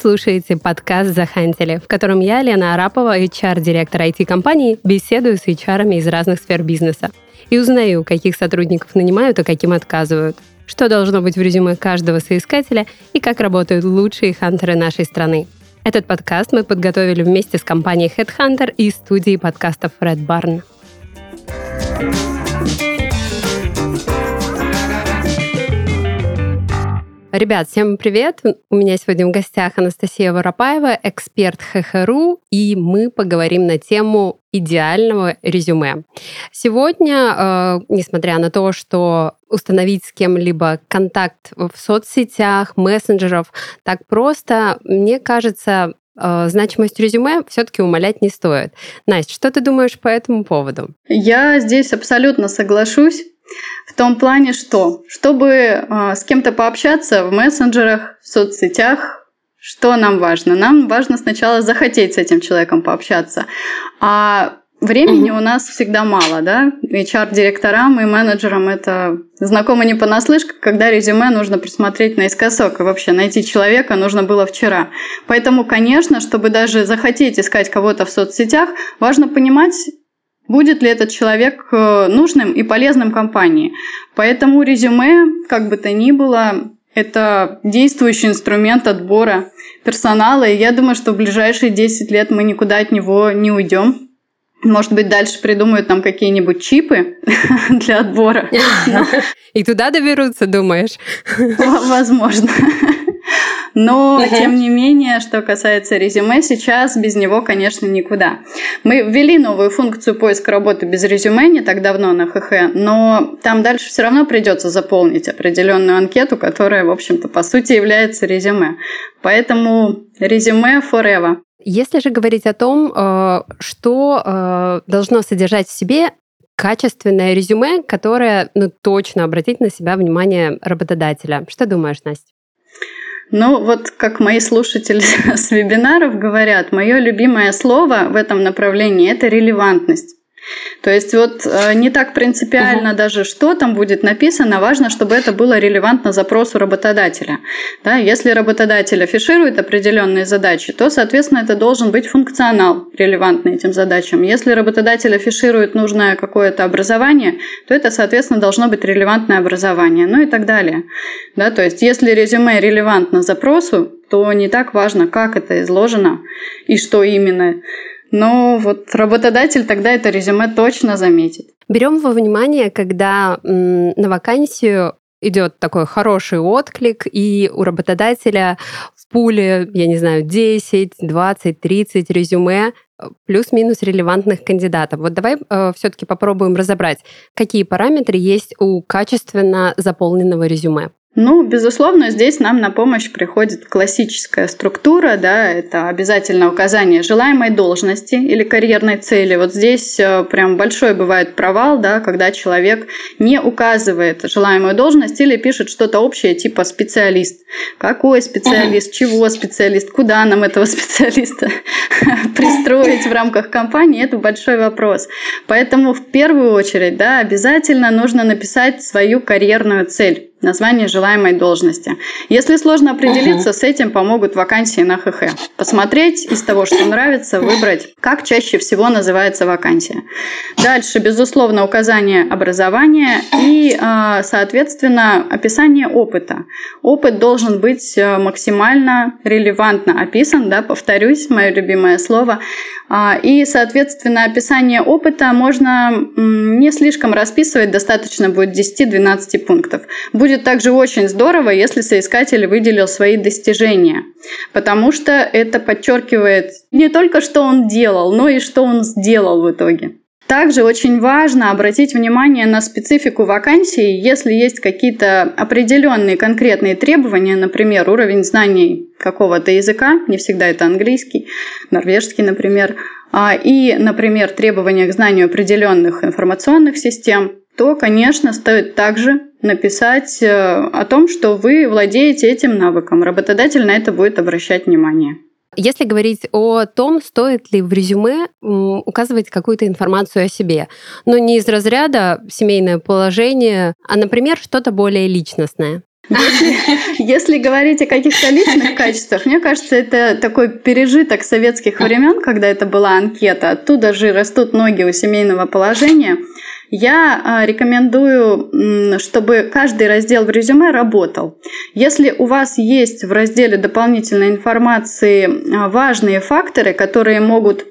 Слушаете подкаст «Захантили», в котором я, Лена Арапова, HR-директор IT-компании, беседую с HR из разных сфер бизнеса и узнаю, каких сотрудников нанимают, а каким отказывают, что должно быть в резюме каждого соискателя и как работают лучшие хантеры нашей страны. Этот подкаст мы подготовили вместе с компанией Headhunter и студией подкастов Red Barn. Ребят, всем привет! У меня сегодня в гостях Анастасия Воропаева, эксперт ХХРУ, и мы поговорим на тему идеального резюме. Сегодня, э, несмотря на то, что установить с кем-либо контакт в соцсетях, мессенджеров так просто, мне кажется, э, значимость резюме все-таки умолять не стоит. Настя, что ты думаешь по этому поводу? Я здесь абсолютно соглашусь. В том плане, что чтобы э, с кем-то пообщаться в мессенджерах, в соцсетях, что нам важно? Нам важно сначала захотеть с этим человеком пообщаться. А Времени у нас всегда мало, да? HR-директорам и менеджерам это знакомо не понаслышке, когда резюме нужно присмотреть наискосок, и вообще найти человека нужно было вчера. Поэтому, конечно, чтобы даже захотеть искать кого-то в соцсетях, важно понимать, будет ли этот человек э, нужным и полезным компании. Поэтому резюме, как бы то ни было, это действующий инструмент отбора персонала, и я думаю, что в ближайшие 10 лет мы никуда от него не уйдем. Может быть, дальше придумают там какие-нибудь чипы для отбора. И туда доберутся, думаешь? Возможно. Но, угу. тем не менее, что касается резюме, сейчас без него, конечно, никуда. Мы ввели новую функцию поиска работы без резюме не так давно на ХХ, но там дальше все равно придется заполнить определенную анкету, которая, в общем-то, по сути является резюме. Поэтому резюме forever. Если же говорить о том, э, что э, должно содержать в себе качественное резюме, которое ну, точно обратит на себя внимание работодателя. Что думаешь, Настя? Ну, вот как мои слушатели с вебинаров говорят, мое любимое слово в этом направлении – это релевантность. То есть вот э, не так принципиально угу. даже, что там будет написано, важно, чтобы это было релевантно запросу работодателя. Да, если работодатель афиширует определенные задачи, то, соответственно, это должен быть функционал, релевантный этим задачам. Если работодатель афиширует нужное какое-то образование, то это, соответственно, должно быть релевантное образование, ну и так далее. Да, то есть если резюме релевантно запросу, то не так важно, как это изложено и что именно. Но вот работодатель тогда это резюме точно заметит. Берем во внимание, когда на вакансию идет такой хороший отклик, и у работодателя в пуле, я не знаю, 10, 20, 30 резюме, э, плюс-минус релевантных кандидатов. Вот давай э, все-таки попробуем разобрать, какие параметры есть у качественно заполненного резюме. Ну, безусловно, здесь нам на помощь приходит классическая структура, да, это обязательно указание желаемой должности или карьерной цели. Вот здесь э, прям большой бывает провал, да, когда человек не указывает желаемую должность или пишет что-то общее типа специалист. Какой специалист, чего специалист, куда нам этого специалиста пристроить в рамках компании, это большой вопрос. Поэтому в первую очередь, да, обязательно нужно написать свою карьерную цель название желаемой должности. Если сложно определиться, uh-huh. с этим помогут вакансии на ХХ. Посмотреть из того, что нравится, выбрать, как чаще всего называется вакансия. Дальше, безусловно, указание образования и, а, соответственно, описание опыта. Опыт должен быть э, максимально релевантно описан, да, повторюсь, мое любимое слово. А, и, соответственно, описание опыта можно не слишком расписывать, достаточно будет 10-12 пунктов. Будет также очень здорово, если соискатель выделил свои достижения, потому что это подчеркивает не только, что он делал, но и что он сделал в итоге. Также очень важно обратить внимание на специфику вакансии, если есть какие-то определенные конкретные требования, например, уровень знаний какого-то языка, не всегда это английский, норвежский, например, а, и, например, требования к знанию определенных информационных систем, то, конечно, стоит также написать э, о том, что вы владеете этим навыком. Работодатель на это будет обращать внимание. Если говорить о том, стоит ли в резюме указывать какую-то информацию о себе, но не из разряда семейное положение, а, например, что-то более личностное. Если, если говорить о каких-то личных качествах, мне кажется, это такой пережиток советских времен, когда это была анкета. Оттуда же растут ноги у семейного положения. Я а, рекомендую, чтобы каждый раздел в резюме работал. Если у вас есть в разделе дополнительной информации а, важные факторы, которые могут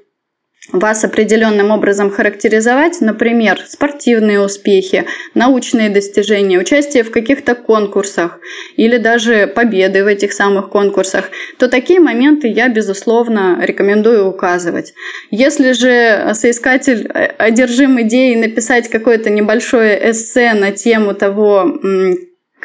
вас определенным образом характеризовать, например, спортивные успехи, научные достижения, участие в каких-то конкурсах или даже победы в этих самых конкурсах, то такие моменты я, безусловно, рекомендую указывать. Если же соискатель э, одержим идеей написать какое-то небольшое эссе на тему того,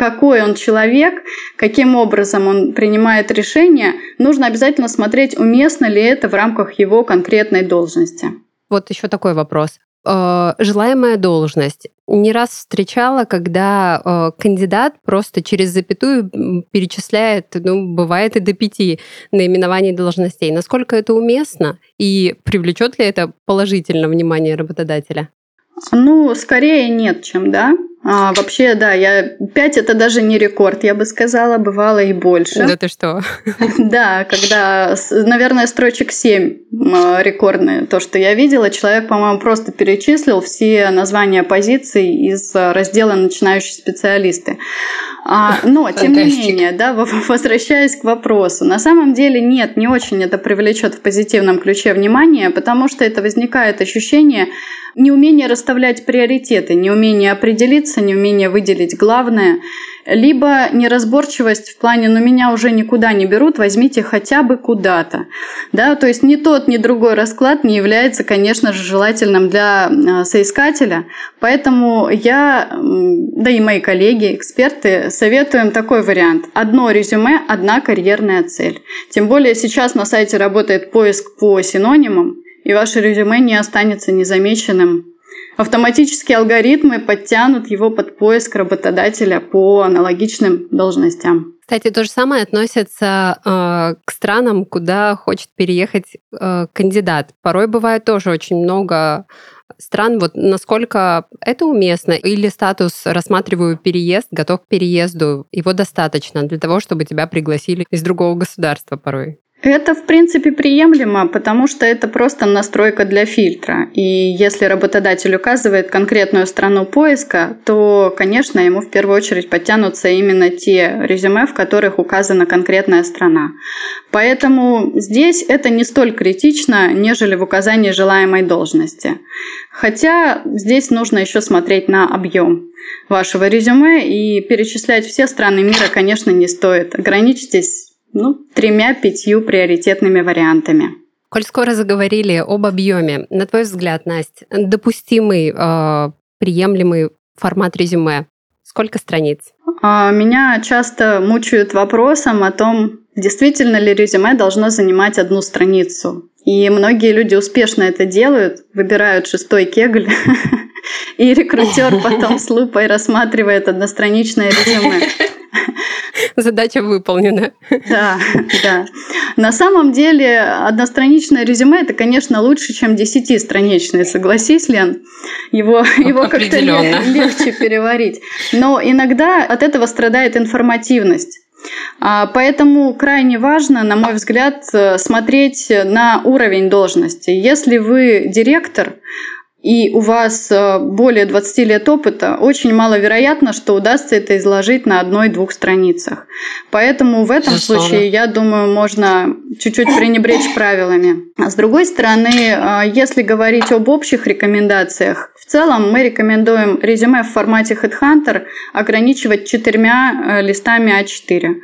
какой он человек, каким образом он принимает решения, нужно обязательно смотреть, уместно ли это в рамках его конкретной должности. Вот еще такой вопрос. Э, желаемая должность. Не раз встречала, когда э, кандидат просто через запятую перечисляет, ну, бывает и до пяти наименований должностей. Насколько это уместно и привлечет ли это положительно внимание работодателя? Ну, скорее нет, чем да. А, вообще, да, я 5 это даже не рекорд, я бы сказала, бывало и больше. Да ты что? Да, когда, наверное, строчек 7 а, рекордные, то, что я видела, человек, по-моему, просто перечислил все названия позиций из раздела «Начинающие специалисты». А, но, тем не менее, да, возвращаясь к вопросу, на самом деле нет, не очень это привлечет в позитивном ключе внимание, потому что это возникает ощущение неумения расставлять приоритеты, неумения определиться определиться, неумение выделить главное, либо неразборчивость в плане «ну меня уже никуда не берут, возьмите хотя бы куда-то». Да, то есть ни тот, ни другой расклад не является, конечно же, желательным для а, соискателя, поэтому я, да и мои коллеги, эксперты, советуем такой вариант. Одно резюме, одна карьерная цель. Тем более сейчас на сайте работает поиск по синонимам, и ваше резюме не останется незамеченным Автоматические алгоритмы подтянут его под поиск работодателя по аналогичным должностям. Кстати, то же самое относится э, к странам, куда хочет переехать э, кандидат. Порой бывает тоже очень много стран. Вот насколько это уместно? Или статус «рассматриваю переезд», готов к переезду, его достаточно для того, чтобы тебя пригласили из другого государства порой? Это, в принципе, приемлемо, потому что это просто настройка для фильтра. И если работодатель указывает конкретную страну поиска, то, конечно, ему в первую очередь подтянутся именно те резюме, в которых указана конкретная страна. Поэтому здесь это не столь критично, нежели в указании желаемой должности. Хотя здесь нужно еще смотреть на объем вашего резюме и перечислять все страны мира, конечно, не стоит. Ограничьтесь ну, тремя-пятью приоритетными вариантами. Коль скоро заговорили об объеме, на твой взгляд, Настя, допустимый, э, приемлемый формат резюме? Сколько страниц? А, меня часто мучают вопросом о том, действительно ли резюме должно занимать одну страницу. И многие люди успешно это делают, выбирают шестой кегль, и рекрутер потом с лупой рассматривает одностраничное резюме. Задача выполнена. Да, да. На самом деле одностраничное резюме это, конечно, лучше, чем десятистраничное, согласись, Лен. Его, его как-то легче переварить. Но иногда от этого страдает информативность. А, поэтому крайне важно, на мой взгляд, смотреть на уровень должности. Если вы директор, и у вас э, более 20 лет опыта, очень маловероятно, что удастся это изложить на одной-двух страницах. Поэтому в этом Безусловно. случае, я думаю, можно чуть-чуть пренебречь правилами. А с другой стороны, э, если говорить об общих рекомендациях, в целом мы рекомендуем резюме в формате Headhunter ограничивать четырьмя э, листами А4.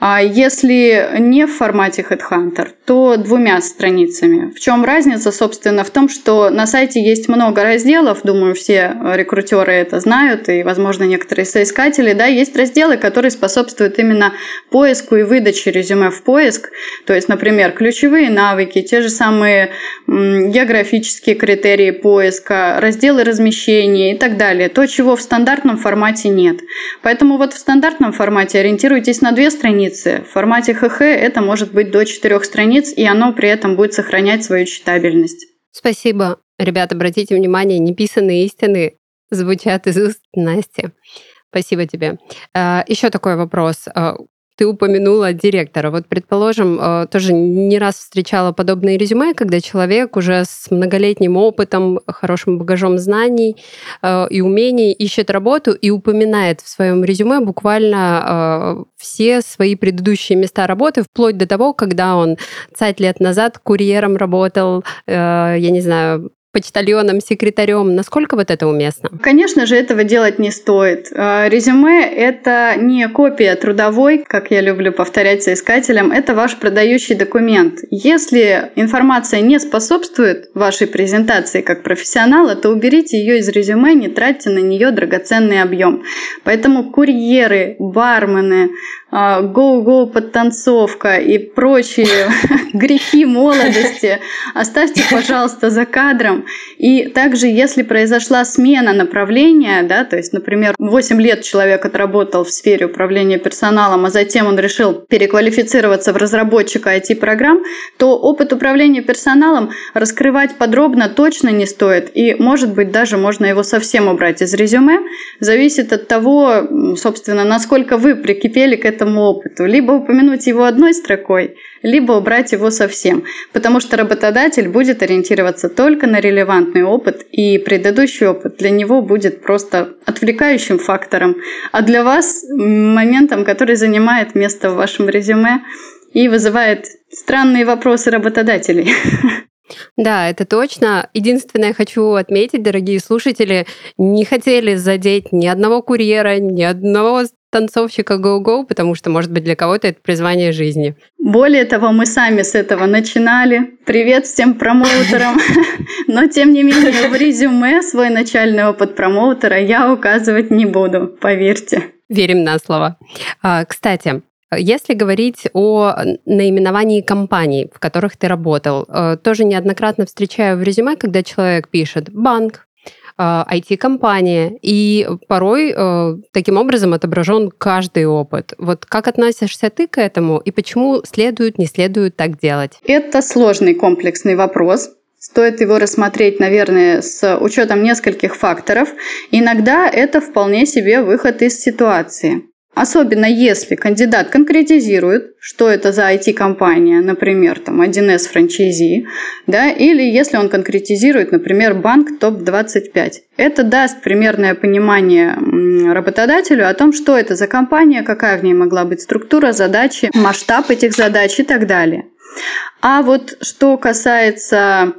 А если не в формате Headhunter, то двумя страницами. В чем разница, собственно, в том, что на сайте есть много разделов, думаю, все рекрутеры это знают, и, возможно, некоторые соискатели, да, есть разделы, которые способствуют именно поиску и выдаче резюме в поиск, то есть, например, ключевые навыки, те же самые географические критерии поиска, разделы размещения и так далее, то, чего в стандартном формате нет. Поэтому вот в стандартном формате ориентируйтесь на две страницы, в формате ХХ это может быть до четырех страниц, и оно при этом будет сохранять свою читабельность. Спасибо. Ребята, обратите внимание, неписанные истины звучат из уст Насти. Спасибо тебе. Еще такой вопрос. Ты упомянула директора. Вот, предположим, э, тоже не раз встречала подобные резюме, когда человек уже с многолетним опытом, хорошим багажом знаний и умений ищет работу и упоминает в своем резюме буквально все свои предыдущие места работы, вплоть до того, когда он цать лет назад курьером работал, я не знаю, почтальоном, секретарем. Насколько вот это уместно? Конечно же, этого делать не стоит. А, резюме – это не копия трудовой, как я люблю повторять соискателям, это ваш продающий документ. Если информация не способствует вашей презентации как профессионала, то уберите ее из резюме, не тратьте на нее драгоценный объем. Поэтому курьеры, бармены, гоу-гоу подтанцовка и прочие грехи молодости оставьте, пожалуйста, за кадром. И также, если произошла смена направления, да, то есть, например, 8 лет человек отработал в сфере управления персоналом, а затем он решил переквалифицироваться в разработчика IT-программ, то опыт управления персоналом раскрывать подробно точно не стоит. И, может быть, даже можно его совсем убрать из резюме. Зависит от того, собственно, насколько вы прикипели к этому этому опыту. Либо упомянуть его одной строкой, либо убрать его совсем. Потому что работодатель будет ориентироваться только на релевантный опыт, и предыдущий опыт для него будет просто отвлекающим фактором, а для вас моментом, который занимает место в вашем резюме и вызывает странные вопросы работодателей. Да, это точно. Единственное, хочу отметить, дорогие слушатели, не хотели задеть ни одного курьера, ни одного танцовщика Go-Go, потому что, может быть, для кого-то это призвание жизни. Более того, мы сами с этого начинали. Привет всем промоутерам. Но, тем не менее, в резюме свой начальный опыт промоутера я указывать не буду, поверьте. Верим на слово. А, кстати, если говорить о наименовании компаний, в которых ты работал, э, тоже неоднократно встречаю в резюме, когда человек пишет «банк», IT-компания, э, и порой э, таким образом отображен каждый опыт. Вот как относишься ты к этому и почему следует, не следует так делать? Это сложный комплексный вопрос. Стоит его рассмотреть, наверное, с учетом нескольких факторов. Иногда это вполне себе выход из ситуации. Особенно если кандидат конкретизирует, что это за IT-компания, например, там 1С франчайзи, да, или если он конкретизирует, например, банк ТОП-25. Это даст примерное понимание работодателю о том, что это за компания, какая в ней могла быть структура, задачи, масштаб этих задач и так далее. А вот что касается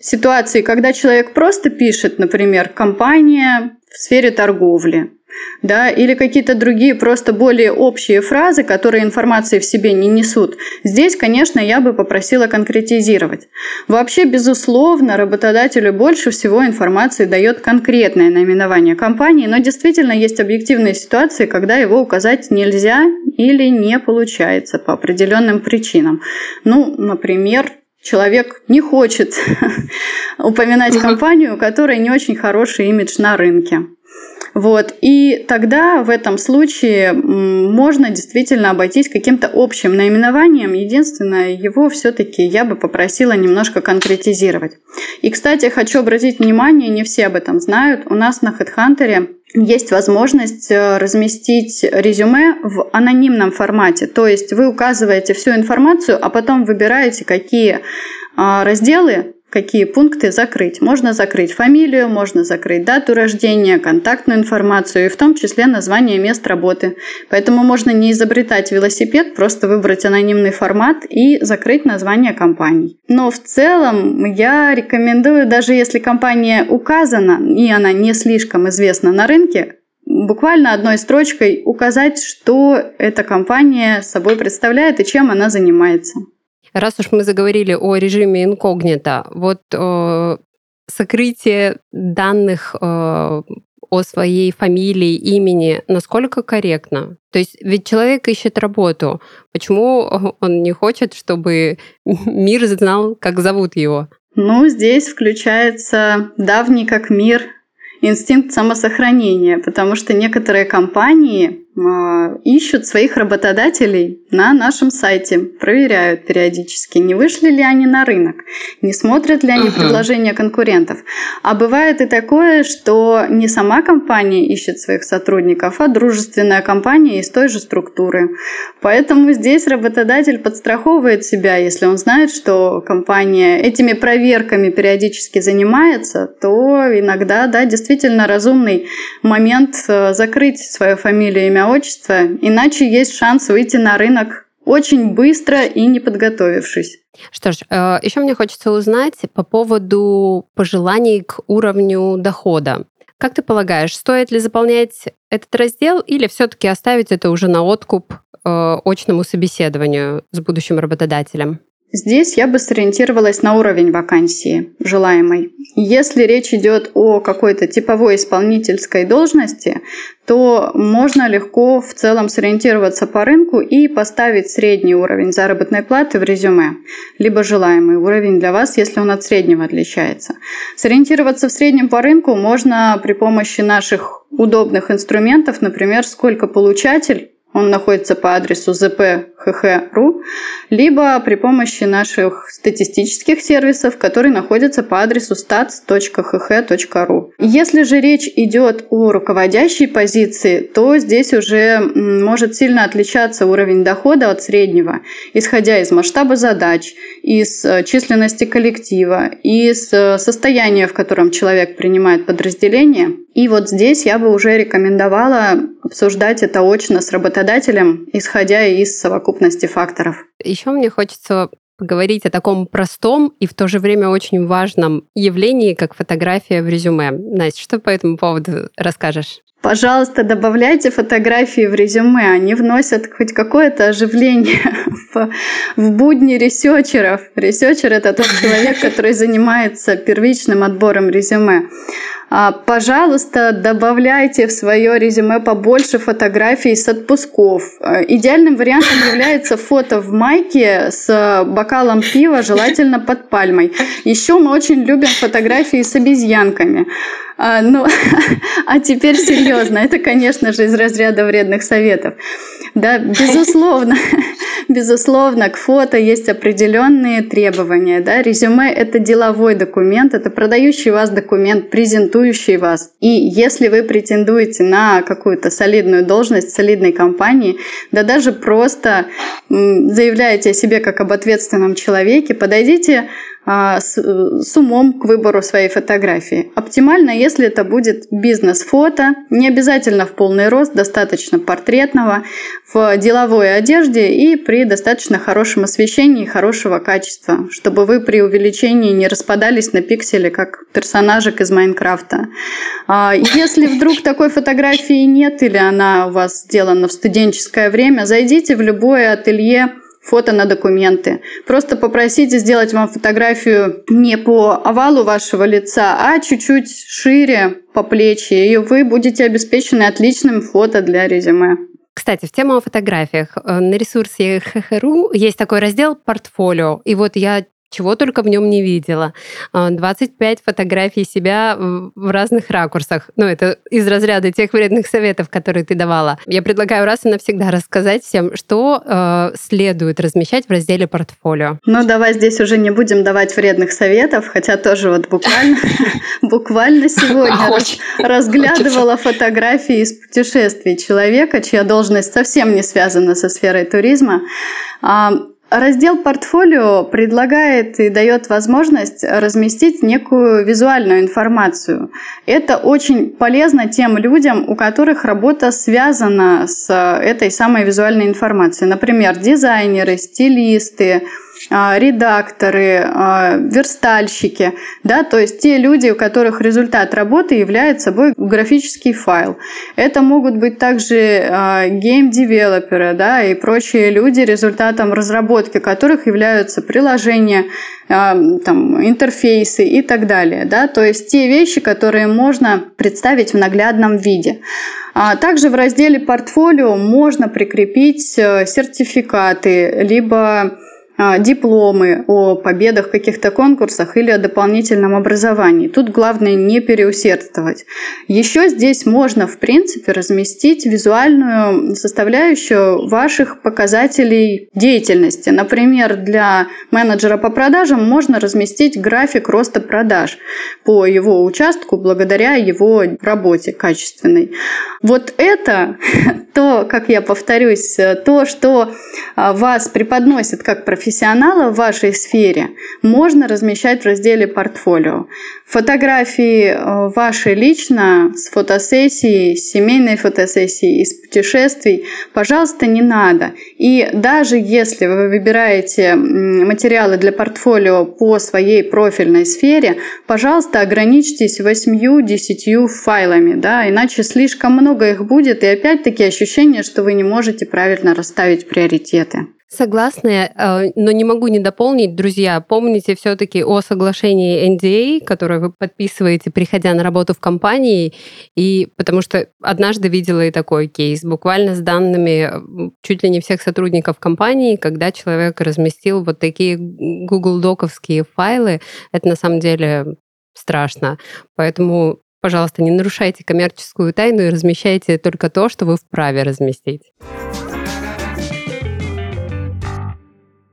ситуации, когда человек просто пишет, например, компания в сфере торговли, да, или какие-то другие просто более общие фразы, которые информации в себе не несут. Здесь, конечно, я бы попросила конкретизировать. Вообще, безусловно, работодателю больше всего информации дает конкретное наименование компании, но действительно есть объективные ситуации, когда его указать нельзя или не получается по определенным причинам. Ну, например, человек не хочет упоминать компанию, у которой не очень хороший имидж на рынке. Вот. И тогда в этом случае можно действительно обойтись каким-то общим наименованием. Единственное, его все-таки я бы попросила немножко конкретизировать. И, кстати, хочу обратить внимание, не все об этом знают. У нас на HeadHunter есть возможность э, разместить резюме в анонимном формате. То есть вы указываете всю информацию, а потом выбираете, какие а, разделы какие пункты закрыть. Можно закрыть фамилию, можно закрыть дату рождения, контактную информацию и в том числе название мест работы. Поэтому можно не изобретать велосипед, просто выбрать анонимный формат и закрыть название компаний. Но в целом я рекомендую, даже если компания указана и она не слишком известна на рынке, буквально одной строчкой указать, что эта компания собой представляет и чем она занимается. Раз уж мы заговорили о режиме инкогнито, вот э, сокрытие данных э, о своей фамилии, имени, насколько корректно? То есть ведь человек ищет работу. Почему он не хочет, чтобы мир знал, как зовут его? Ну, здесь включается давний как мир инстинкт самосохранения, потому что некоторые компании ищут своих работодателей на нашем сайте, проверяют периодически, не вышли ли они на рынок, не смотрят ли они uh-huh. предложения конкурентов. А бывает и такое, что не сама компания ищет своих сотрудников, а дружественная компания из той же структуры. Поэтому здесь работодатель подстраховывает себя, если он знает, что компания этими проверками периодически занимается, то иногда, да, действительно разумный момент э, закрыть свою фамилию, имя, отчество, иначе есть шанс выйти на рынок очень быстро и не подготовившись. Что ж, э, еще мне хочется узнать по поводу пожеланий к уровню дохода. Как ты полагаешь, стоит ли заполнять этот раздел или все-таки оставить это уже на откуп э, очному собеседованию с будущим работодателем? Здесь я бы сориентировалась на уровень вакансии желаемой. Если речь идет о какой-то типовой исполнительской должности, то можно легко в целом сориентироваться по рынку и поставить средний уровень заработной платы в резюме, либо желаемый уровень для вас, если он от среднего отличается. Сориентироваться в среднем по рынку можно при помощи наших удобных инструментов, например, сколько получатель он находится по адресу zp.hh.ru, либо при помощи наших статистических сервисов, которые находятся по адресу stats.hh.ru. Если же речь идет о руководящей позиции, то здесь уже может сильно отличаться уровень дохода от среднего, исходя из масштаба задач, из э, численности коллектива, из э, состояния, в котором человек принимает подразделение. И вот здесь я бы уже рекомендовала обсуждать это очно с работодателем, исходя из совокупности факторов. Еще мне хочется поговорить о таком простом и в то же время очень важном явлении, как фотография в резюме. Настя, что по этому поводу расскажешь? Пожалуйста, добавляйте фотографии в резюме. Они вносят хоть какое-то оживление в, в будни researcher ов. Researcher – это тот человек, который занимается первичным отбором резюме. А, пожалуйста, добавляйте в свое резюме побольше фотографий с отпусков. А, идеальным вариантом является фото в майке с бокалом пива, желательно под пальмой. Еще мы очень любим фотографии с обезьянками. А, ну, а теперь серьезно, это, конечно же, из разряда вредных советов. Да, безусловно, безусловно, к фото есть определенные требования. Да? Резюме – это деловой документ, это продающий вас документ, презентующий вас. И если вы претендуете на какую-то солидную должность солидной компании, да даже просто заявляете о себе как об ответственном человеке, подойдите с, с умом к выбору своей фотографии. Оптимально, если это будет бизнес-фото, не обязательно в полный рост, достаточно портретного, в деловой одежде и при достаточно хорошем освещении хорошего качества, чтобы вы при увеличении не распадались на пиксели, как персонажик из Майнкрафта. А, если вдруг такой фотографии нет или она у вас сделана в студенческое время, зайдите в любое ателье фото на документы. Просто попросите сделать вам фотографию не по овалу вашего лица, а чуть-чуть шире по плечи, и вы будете обеспечены отличным фото для резюме. Кстати, в тему о фотографиях. Э, на ресурсе ХХРУ есть такой раздел «Портфолио». И вот я чего только в нем не видела. 25 а, фотографий себя в разных ракурсах. Ну, это из разряда тех вредных советов, которые ты давала. Я предлагаю раз и навсегда рассказать всем, что э, следует размещать в разделе портфолио. Ну, давай здесь уже не будем давать вредных советов, хотя тоже вот буквально, буквально сегодня разглядывала фотографии из путешествий человека, чья должность совсем не связана со сферой туризма. Раздел «Портфолио» предлагает и дает возможность разместить некую визуальную информацию. Это очень полезно тем людям, у которых работа связана с этой самой визуальной информацией. Например, дизайнеры, стилисты, редакторы, а, верстальщики, да, то есть те люди, у которых результат работы является собой графический файл. Это могут быть также а, game developer ы, да, и прочие люди, результатом разработки которых являются приложения, там, интерфейсы и так далее, да, то есть те вещи, которые можно представить в наглядном виде. Также в разделе портфолио можно прикрепить э, сертификаты, либо а, дипломы о победах в каких-то конкурсах или о дополнительном образовании. Тут главное не переусердствовать. Еще здесь можно, в принципе, разместить визуальную составляющую ваших показателей деятельности. Например, для менеджера по продажам можно разместить график роста продаж по его участку благодаря его работе качественной. Вот это то, как я повторюсь, то, что а, вас преподносит как профессионал, профессионала в вашей сфере можно размещать в разделе «Портфолио». Фотографии э, ваши лично с фотосессии, с семейной фотосессии, из путешествий, пожалуйста, не надо. И даже если вы выбираете материалы для портфолио по своей профильной сфере, пожалуйста, ограничьтесь 8-10 файлами, да, иначе слишком много их будет, и опять-таки ощущение, что вы не можете правильно расставить приоритеты. Согласна, э, но не могу не дополнить, друзья. Помните все-таки о соглашении NDA, которое вы подписываете, приходя на работу в компании, и потому что однажды видела и такой кейс, буквально с данными чуть ли не всех сотрудников компании, когда человек разместил вот такие Google Доковские файлы, это на самом деле страшно. Поэтому пожалуйста, не нарушайте коммерческую тайну и размещайте только то, что вы вправе разместить.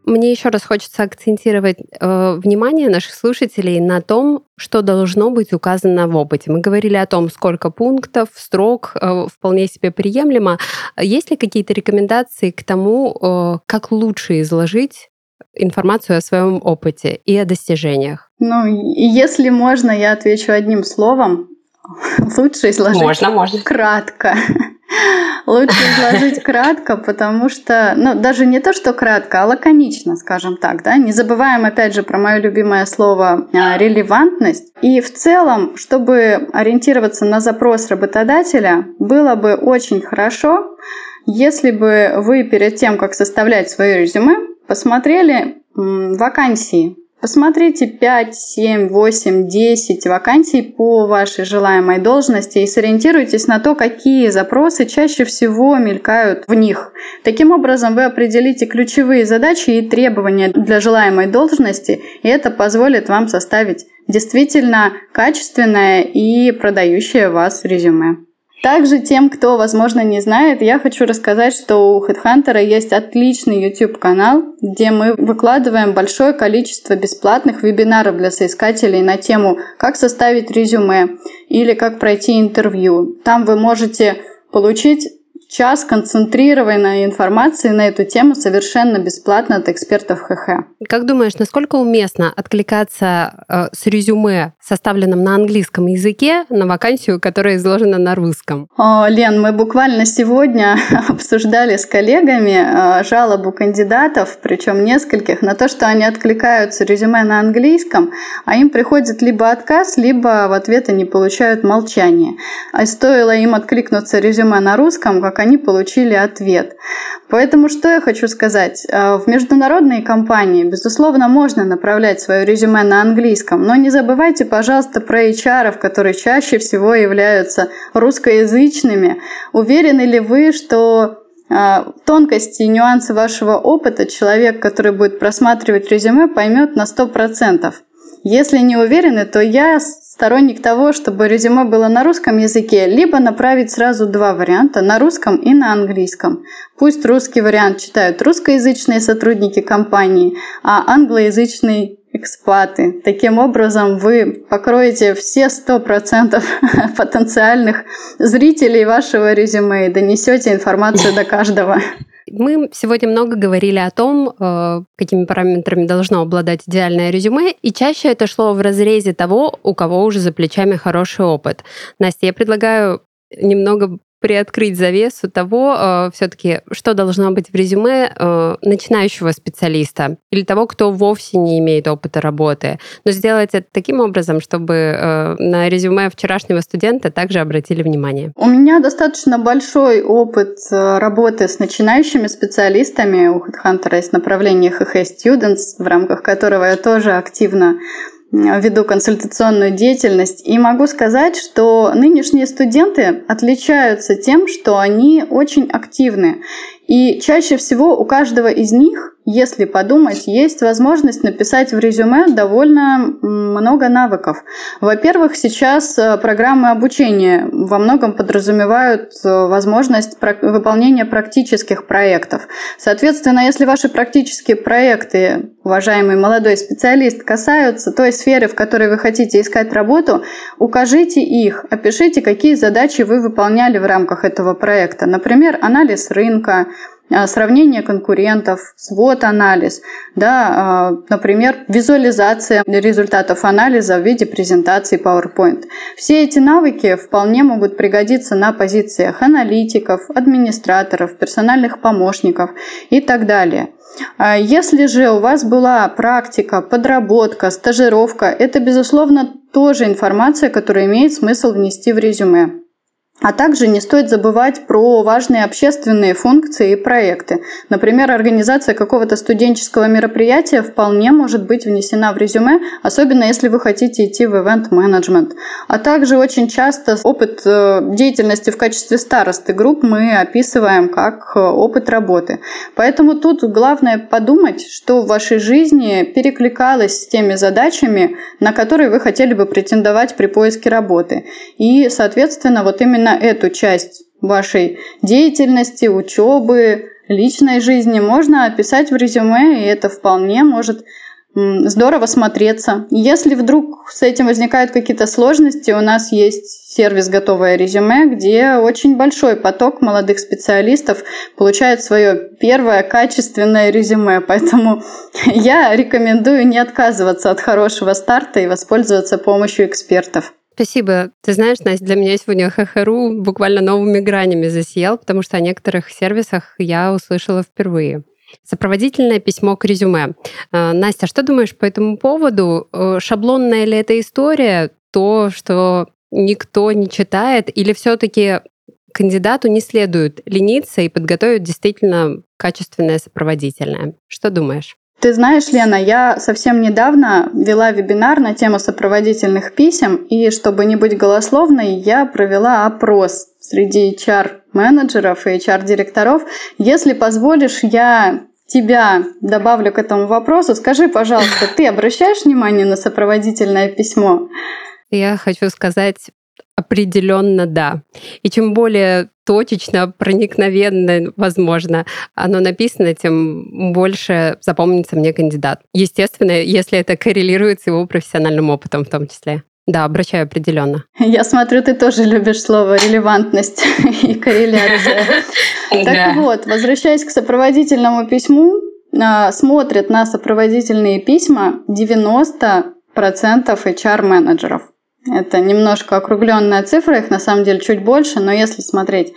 Мне еще раз хочется акцентировать э, внимание наших слушателей на том, что должно быть указано в опыте. Мы говорили о том, сколько пунктов, строк э, вполне себе приемлемо. Есть ли какие-то рекомендации к тому, э, как лучше изложить информацию о своем опыте и о достижениях? Ну, если можно, я отвечу одним словом. Лучше изложить можно, можно. кратко. Лучше изложить кратко, потому что, ну, даже не то, что кратко, а лаконично, скажем так, да. Не забываем, опять же, про мое любимое слово а, релевантность. И в целом, чтобы ориентироваться на запрос работодателя, было бы очень хорошо, если бы вы перед тем, как составлять свое резюме, посмотрели вакансии Посмотрите 5, 7, 8, 10 вакансий по вашей желаемой должности и сориентируйтесь на то, какие запросы чаще всего мелькают в них. Таким образом, вы определите ключевые задачи и требования для желаемой должности, и это позволит вам составить действительно качественное и продающее вас резюме. Также тем, кто, возможно, не знает, я хочу рассказать, что у HeadHunter есть отличный YouTube-канал, где мы выкладываем большое количество бесплатных вебинаров для соискателей на тему «Как составить резюме» или «Как пройти интервью». Там вы можете получить час концентрированной информации на эту тему совершенно бесплатно от экспертов ХХ. Как думаешь, насколько уместно откликаться э, с резюме, составленным на английском языке, на вакансию, которая изложена на русском? О, Лен, мы буквально сегодня обсуждали с коллегами э, жалобу кандидатов, причем нескольких, на то, что они откликаются резюме на английском, а им приходит либо отказ, либо в ответ они получают молчание. А стоило им откликнуться резюме на русском, как они получили ответ. Поэтому что я хочу сказать? Э, в международные компании, безусловно, можно направлять свое резюме на английском, но не забывайте, пожалуйста, про HR, которые чаще всего являются русскоязычными. Уверены ли вы, что э, тонкости и нюансы вашего опыта человек, который будет просматривать резюме, поймет на 100%. Если не уверены, то я сторонник того, чтобы резюме было на русском языке, либо направить сразу два варианта, на русском и на английском. Пусть русский вариант читают русскоязычные сотрудники компании, а англоязычный экспаты. Таким образом, вы покроете все 100% потенциальных зрителей вашего резюме и донесете информацию до каждого. Мы сегодня много говорили о том, э, какими параметрами должно обладать идеальное резюме, и чаще это шло в разрезе того, у кого уже за плечами хороший опыт. Настя, я предлагаю немного приоткрыть завесу того, э, все-таки, что должно быть в резюме э, начинающего специалиста или того, кто вовсе не имеет опыта работы. Но сделать это таким образом, чтобы э, на резюме вчерашнего студента также обратили внимание. У меня достаточно большой опыт э, работы с начинающими специалистами. У HeadHunter есть направление HH Students, в рамках которого я тоже активно веду консультационную деятельность. И могу сказать, что нынешние студенты отличаются тем, что они очень активны. И чаще всего у каждого из них если подумать, есть возможность написать в резюме довольно много навыков. Во-первых, сейчас э, программы обучения во многом подразумевают э, возможность выполнения практических проектов. Соответственно, если ваши практические проекты, уважаемый молодой специалист, касаются той сферы, в которой вы хотите искать работу, укажите их, опишите, какие задачи вы выполняли в рамках этого проекта. Например, анализ рынка, сравнение конкурентов, свод-анализ, да, а, например, визуализация результатов анализа в виде презентации PowerPoint. Все эти навыки вполне могут пригодиться на позициях аналитиков, администраторов, персональных помощников и так далее. А если же у вас была практика, подработка, стажировка, это, безусловно, тоже информация, которую имеет смысл внести в резюме. А также не стоит забывать про важные общественные функции и проекты. Например, организация какого-то студенческого мероприятия вполне может быть внесена в резюме, особенно если вы хотите идти в ивент-менеджмент. А также очень часто опыт э, деятельности в качестве старосты групп мы описываем как э, опыт работы. Поэтому тут главное подумать, что в вашей жизни перекликалось с теми задачами, на которые вы хотели бы претендовать при поиске работы. И, соответственно, вот именно именно эту часть вашей деятельности, учебы, личной жизни можно описать в резюме, и это вполне может здорово смотреться. Если вдруг с этим возникают какие-то сложности, у нас есть сервис «Готовое резюме», где очень большой поток молодых специалистов получает свое первое качественное резюме. Поэтому я рекомендую не отказываться от хорошего старта и воспользоваться помощью экспертов. Спасибо. Ты знаешь, Настя, для меня сегодня ХХРУ буквально новыми гранями засиял, потому что о некоторых сервисах я услышала впервые. Сопроводительное письмо к резюме. А, Настя, что думаешь по этому поводу? Э, шаблонная ли эта история, то, что никто не читает, или все-таки кандидату не следует лениться и подготовить действительно качественное сопроводительное? Что думаешь? Ты знаешь, Лена, я совсем недавно вела вебинар на тему сопроводительных писем, и чтобы не быть голословной, я провела опрос среди HR-менеджеров и HR-директоров. Если позволишь, я тебя добавлю к этому вопросу. Скажи, пожалуйста, ты обращаешь внимание на сопроводительное письмо? Я хочу сказать, Определенно да. И чем более точечно, проникновенно, возможно, оно написано, тем больше запомнится мне кандидат. Естественно, если это коррелирует с его профессиональным опытом в том числе. Да, обращаю определенно. Я смотрю, ты тоже любишь слово релевантность и корреляция. Так вот, возвращаясь к сопроводительному письму, а, смотрят на сопроводительные письма 90% HR-менеджеров. Это немножко округленная цифра, их на самом деле чуть больше, но если смотреть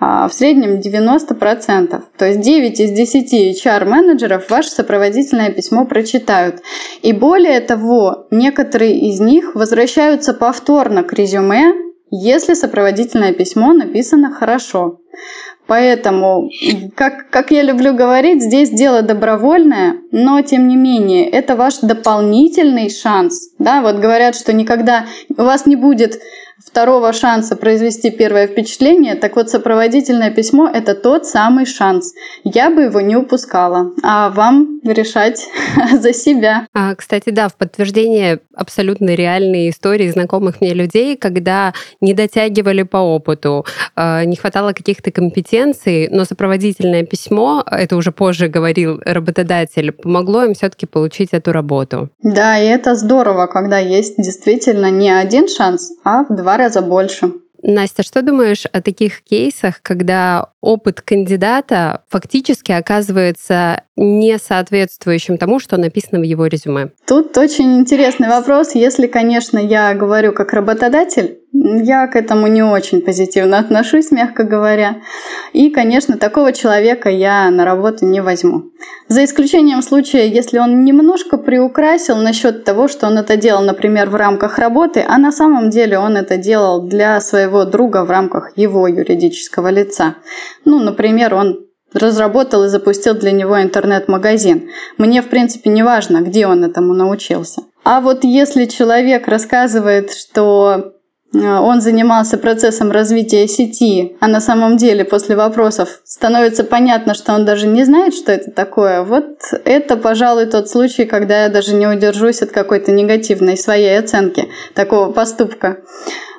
а, в среднем 90%. То есть 9 из 10 HR-менеджеров ваше сопроводительное письмо прочитают. И более того, некоторые из них возвращаются повторно к резюме, если сопроводительное письмо написано хорошо. Поэтому, как, как я люблю говорить, здесь дело добровольное, но тем не менее, это ваш дополнительный шанс. Да, вот говорят, что никогда у вас не будет второго шанса произвести первое впечатление, так вот сопроводительное письмо – это тот самый шанс. Я бы его не упускала, а вам решать за себя. А, кстати, да, в подтверждение абсолютно реальной истории знакомых мне людей, когда не дотягивали по опыту, а, не хватало каких-то компетенций, но сопроводительное письмо, это уже позже говорил работодатель, помогло им все-таки получить эту работу. Да, и это здорово, когда есть действительно не один шанс, а в два раза больше. Настя, что думаешь о таких кейсах, когда опыт кандидата фактически оказывается не соответствующим тому, что написано в его резюме? Тут очень интересный вопрос. Если, конечно, я говорю как работодатель, я к этому не очень позитивно отношусь, мягко говоря. И, конечно, такого человека я на работу не возьму. За исключением случая, если он немножко приукрасил насчет того, что он это делал, например, в рамках работы, а на самом деле он это делал для своего друга в рамках его юридического лица. Ну, например, он разработал и запустил для него интернет-магазин. Мне, в принципе, не важно, где он этому научился. А вот если человек рассказывает, что он занимался процессом развития сети, а на самом деле после вопросов становится понятно, что он даже не знает, что это такое, вот это, пожалуй, тот случай, когда я даже не удержусь от какой-то негативной своей оценки такого поступка.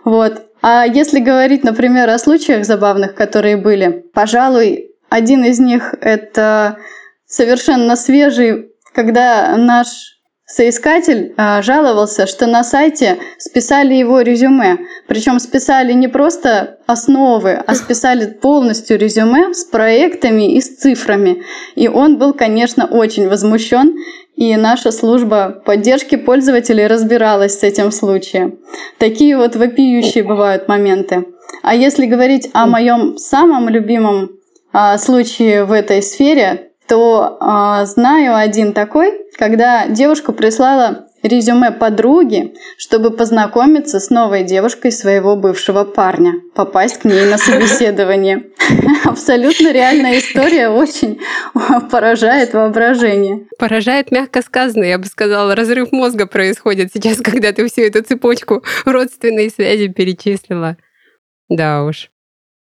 Вот. А если говорить, например, о случаях забавных, которые были, пожалуй, один из них это совершенно свежий, когда наш Соискатель э, жаловался, что на сайте списали его резюме. Причем списали не просто основы, а списали полностью резюме с проектами и с цифрами. И он был, конечно, очень возмущен. И наша служба поддержки пользователей разбиралась с этим случаем. Такие вот вопиющие бывают моменты. А если говорить о моем самом любимом а, случае в этой сфере, то а, знаю один такой, когда девушка прислала резюме подруги, чтобы познакомиться с новой девушкой своего бывшего парня, попасть к ней на собеседование. Абсолютно реальная история, очень поражает воображение. Поражает, мягко сказано, я бы сказала, разрыв мозга происходит сейчас, когда ты всю эту цепочку родственной связи перечислила. Да уж.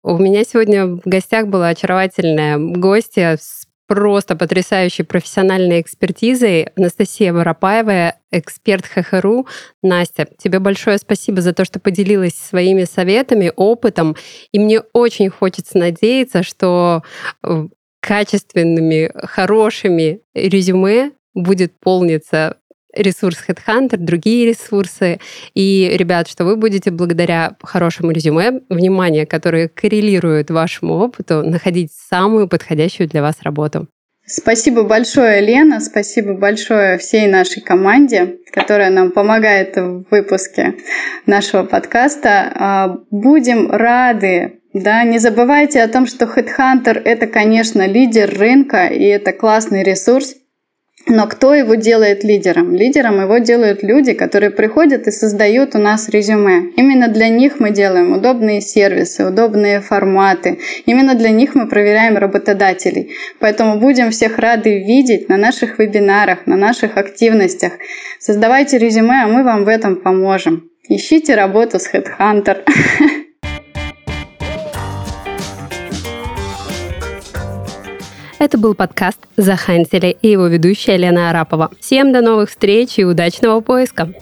У меня сегодня в гостях была очаровательная гостья с просто потрясающей профессиональной экспертизой. Анастасия Воропаева, эксперт ХХРУ. Настя, тебе большое спасибо за то, что поделилась своими советами, опытом. И мне очень хочется надеяться, что э, качественными, хорошими резюме будет полниться ресурс Headhunter, другие ресурсы. И, ребят, что вы будете благодаря хорошему резюме, внимание, которое коррелирует вашему опыту, находить самую подходящую для вас работу. Спасибо большое, Лена, спасибо большое всей нашей команде, которая нам помогает в выпуске нашего подкаста. А, будем рады да, не забывайте о том, что Headhunter – это, конечно, лидер рынка, и это классный ресурс, но кто его делает лидером? Лидером его делают люди, которые приходят и создают у нас резюме. Именно для них мы делаем удобные сервисы, удобные форматы. Именно для них мы проверяем работодателей. Поэтому будем всех рады видеть на наших вебинарах, на наших активностях. Создавайте резюме, а мы вам в этом поможем. Ищите работу с Headhunter. Это был подкаст «Захантили» и его ведущая Лена Арапова. Всем до новых встреч и удачного поиска!